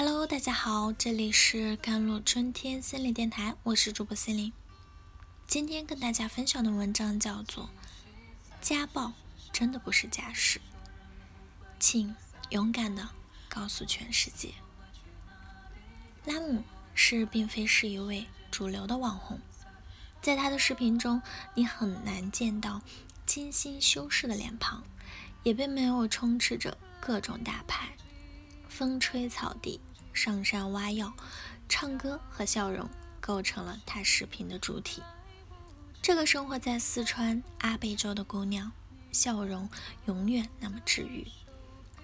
Hello，大家好，这里是甘露春天心理电台，我是主播心灵。今天跟大家分享的文章叫做《家暴真的不是家事》，请勇敢的告诉全世界。拉姆是并非是一位主流的网红，在他的视频中，你很难见到精心修饰的脸庞，也并没有充斥着各种大牌。风吹草低，上山挖药，唱歌和笑容构成了他视频的主体。这个生活在四川阿坝州的姑娘，笑容永远那么治愈。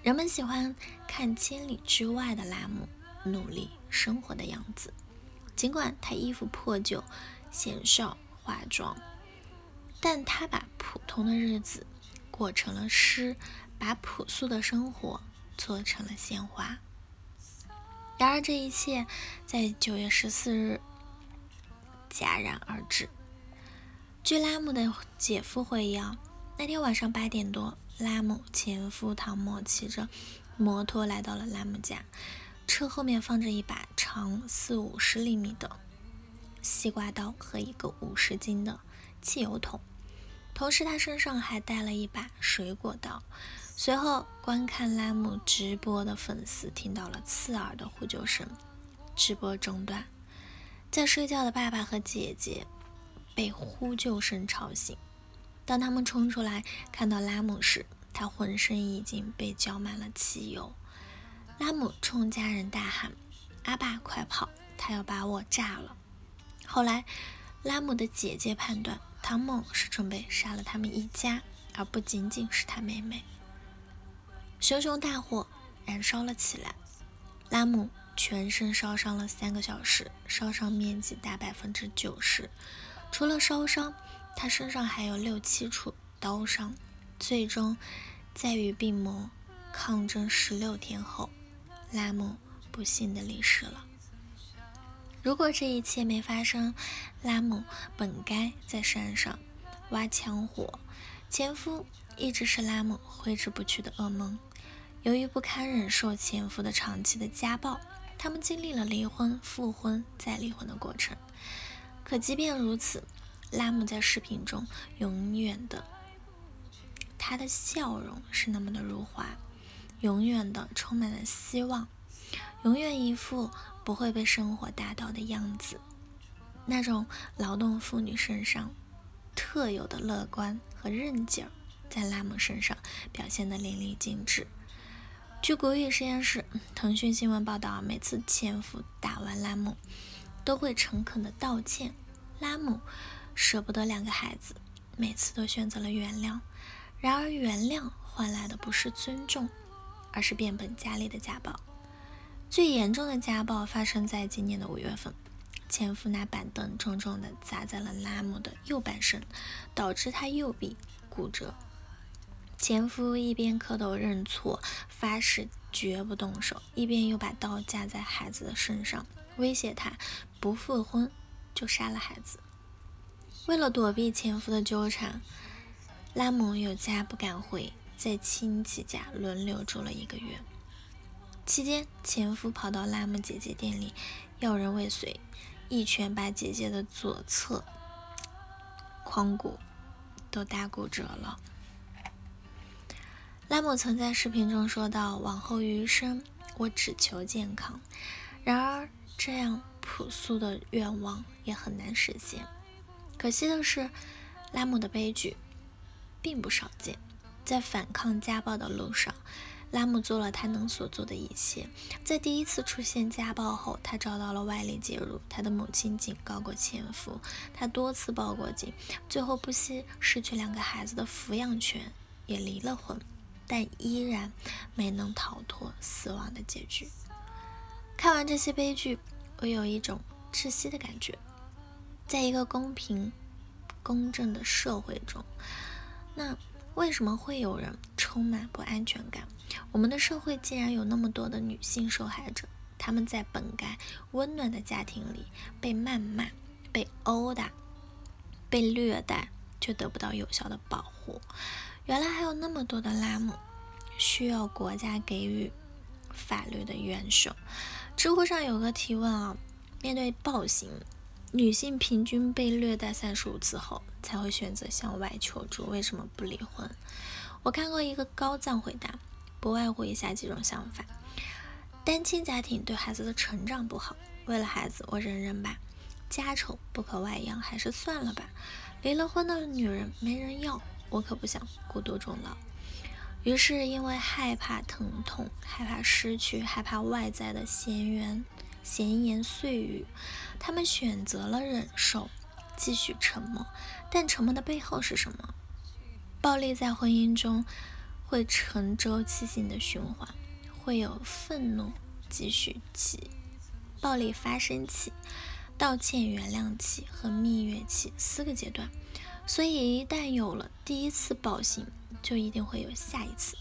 人们喜欢看千里之外的拉姆努力生活的样子，尽管她衣服破旧、鲜少化妆，但她把普通的日子过成了诗，把朴素的生活。做成了鲜花。然而，这一切在九月十四日戛然而止。据拉姆的姐夫回忆，那天晚上八点多，拉姆前夫唐某骑着摩托来到了拉姆家，车后面放着一把长四五十厘米的西瓜刀和一个五十斤的汽油桶，同时他身上还带了一把水果刀。随后，观看拉姆直播的粉丝听到了刺耳的呼救声，直播中断。在睡觉的爸爸和姐姐被呼救声吵醒。当他们冲出来看到拉姆时，他浑身已经被浇满了汽油。拉姆冲家人大喊：“阿爸，快跑！他要把我炸了！”后来，拉姆的姐姐判断唐某是准备杀了他们一家，而不仅仅是他妹妹。熊熊大火燃烧了起来，拉姆全身烧伤了三个小时，烧伤面积达百分之九十。除了烧伤，他身上还有六七处刀伤。最终，在与病魔抗争十六天后，拉姆不幸的离世了。如果这一切没发生，拉姆本该在山上挖枪火。前夫一直是拉姆挥之不去的噩梦。由于不堪忍受前夫的长期的家暴，他们经历了离婚、复婚再离婚的过程。可即便如此，拉姆在视频中永远的，他的笑容是那么的如花，永远的充满了希望，永远一副不会被生活打倒的样子。那种劳动妇女身上特有的乐观和韧劲儿，在拉姆身上表现得淋漓尽致。据国语实验室、腾讯新闻报道，每次前夫打完拉姆，都会诚恳的道歉。拉姆舍不得两个孩子，每次都选择了原谅。然而，原谅换来的不是尊重，而是变本加厉的家暴。最严重的家暴发生在今年的五月份，前夫拿板凳重重的砸在了拉姆的右半身，导致他右臂骨折。前夫一边磕头认错，发誓绝不动手，一边又把刀架在孩子的身上，威胁他不复婚就杀了孩子。为了躲避前夫的纠缠，拉姆有家不敢回，在亲戚家轮流住了一个月。期间，前夫跑到拉姆姐姐店里要人未遂，一拳把姐姐的左侧髋骨都打骨折了。拉姆曾在视频中说到：“往后余生，我只求健康。”然而，这样朴素的愿望也很难实现。可惜的是，拉姆的悲剧并不少见。在反抗家暴的路上，拉姆做了他能所做的一切。在第一次出现家暴后，他找到了外力介入。他的母亲警告过前夫，他多次报过警，最后不惜失去两个孩子的抚养权，也离了婚。但依然没能逃脱死亡的结局。看完这些悲剧，我有一种窒息的感觉。在一个公平、公正的社会中，那为什么会有人充满不安全感？我们的社会竟然有那么多的女性受害者，她们在本该温暖的家庭里被谩骂、被殴打、被虐待，却得不到有效的保护。原来还有那么多的拉姆需要国家给予法律的援手，知乎上有个提问啊，面对暴行，女性平均被虐待三十五次后才会选择向外求助，为什么不离婚？我看过一个高赞回答，不外乎以下几种想法：单亲家庭对孩子的成长不好，为了孩子我忍忍吧；家丑不可外扬，还是算了吧；离了婚的女人没人要，我可不想孤独终老。于是，因为害怕疼痛，害怕失去，害怕外在的闲言闲言碎语，他们选择了忍受，继续沉默。但沉默的背后是什么？暴力在婚姻中会成周期性的循环，会有愤怒继续起，暴力发生期、道歉原谅期和蜜月期四个阶段。所以，一旦有了第一次暴行，就一定会有下一次。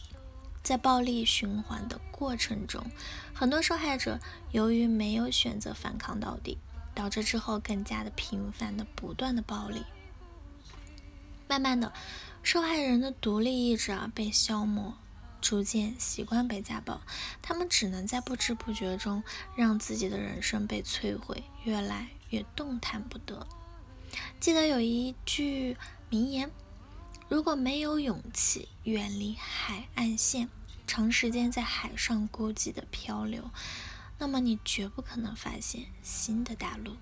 在暴力循环的过程中，很多受害者由于没有选择反抗到底，导致之后更加的频繁的不断的暴力。慢慢的，受害人的独立意志啊被消磨，逐渐习惯被家暴，他们只能在不知不觉中让自己的人生被摧毁，越来越动弹不得。记得有一句名言：如果没有勇气远离海岸线，长时间在海上孤寂的漂流，那么你绝不可能发现新的大陆。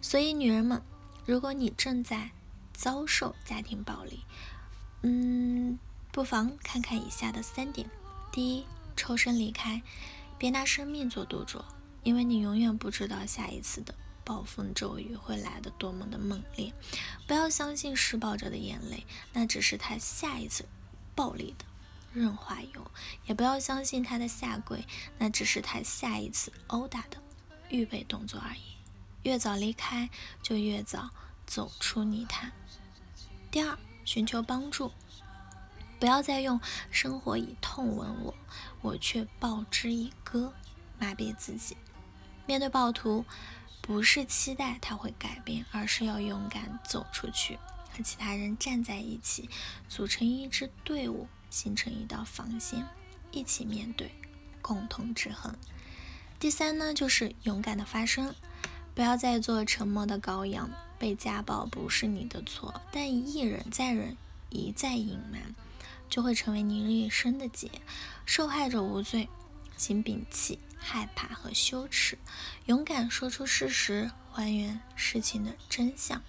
所以，女人们，如果你正在遭受家庭暴力，嗯，不妨看看以下的三点：第一，抽身离开，别拿生命做赌注，因为你永远不知道下一次的。暴风骤雨会来的多么的猛烈！不要相信施暴者的眼泪，那只是他下一次暴力的润滑油；也不要相信他的下跪，那只是他下一次殴打的预备动作而已。越早离开，就越早走出泥潭。第二，寻求帮助，不要再用“生活以痛吻我，我却报之以歌”麻痹自己。面对暴徒。不是期待他会改变，而是要勇敢走出去，和其他人站在一起，组成一支队伍，形成一道防线，一起面对，共同制衡。第三呢，就是勇敢的发声，不要再做沉默的羔羊。被家暴不是你的错，但一忍再忍，一再隐瞒，就会成为你一生的劫。受害者无罪，请摒弃。害怕和羞耻，勇敢说出事实，还原事情的真相，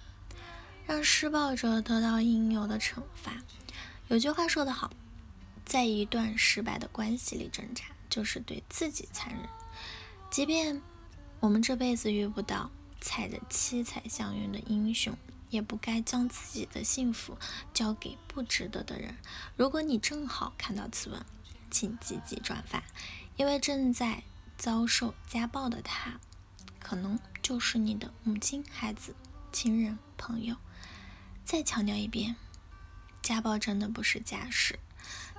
让施暴者得到应有的惩罚。有句话说得好，在一段失败的关系里挣扎，就是对自己残忍。即便我们这辈子遇不到踩着七彩祥云的英雄，也不该将自己的幸福交给不值得的人。如果你正好看到此文，请积极转发，因为正在。遭受家暴的他，可能就是你的母亲、孩子、亲人、朋友。再强调一遍，家暴真的不是家事，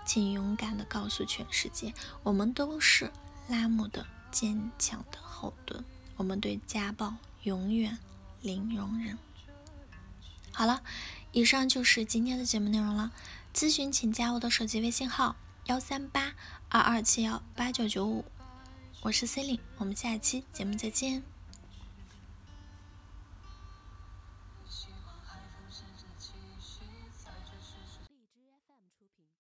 请勇敢的告诉全世界，我们都是拉姆的坚强的后盾，我们对家暴永远零容忍。好了，以上就是今天的节目内容了。咨询请加我的手机微信号：幺三八二二七幺八九九五。我是 C e l i n e 我们下期节目再见。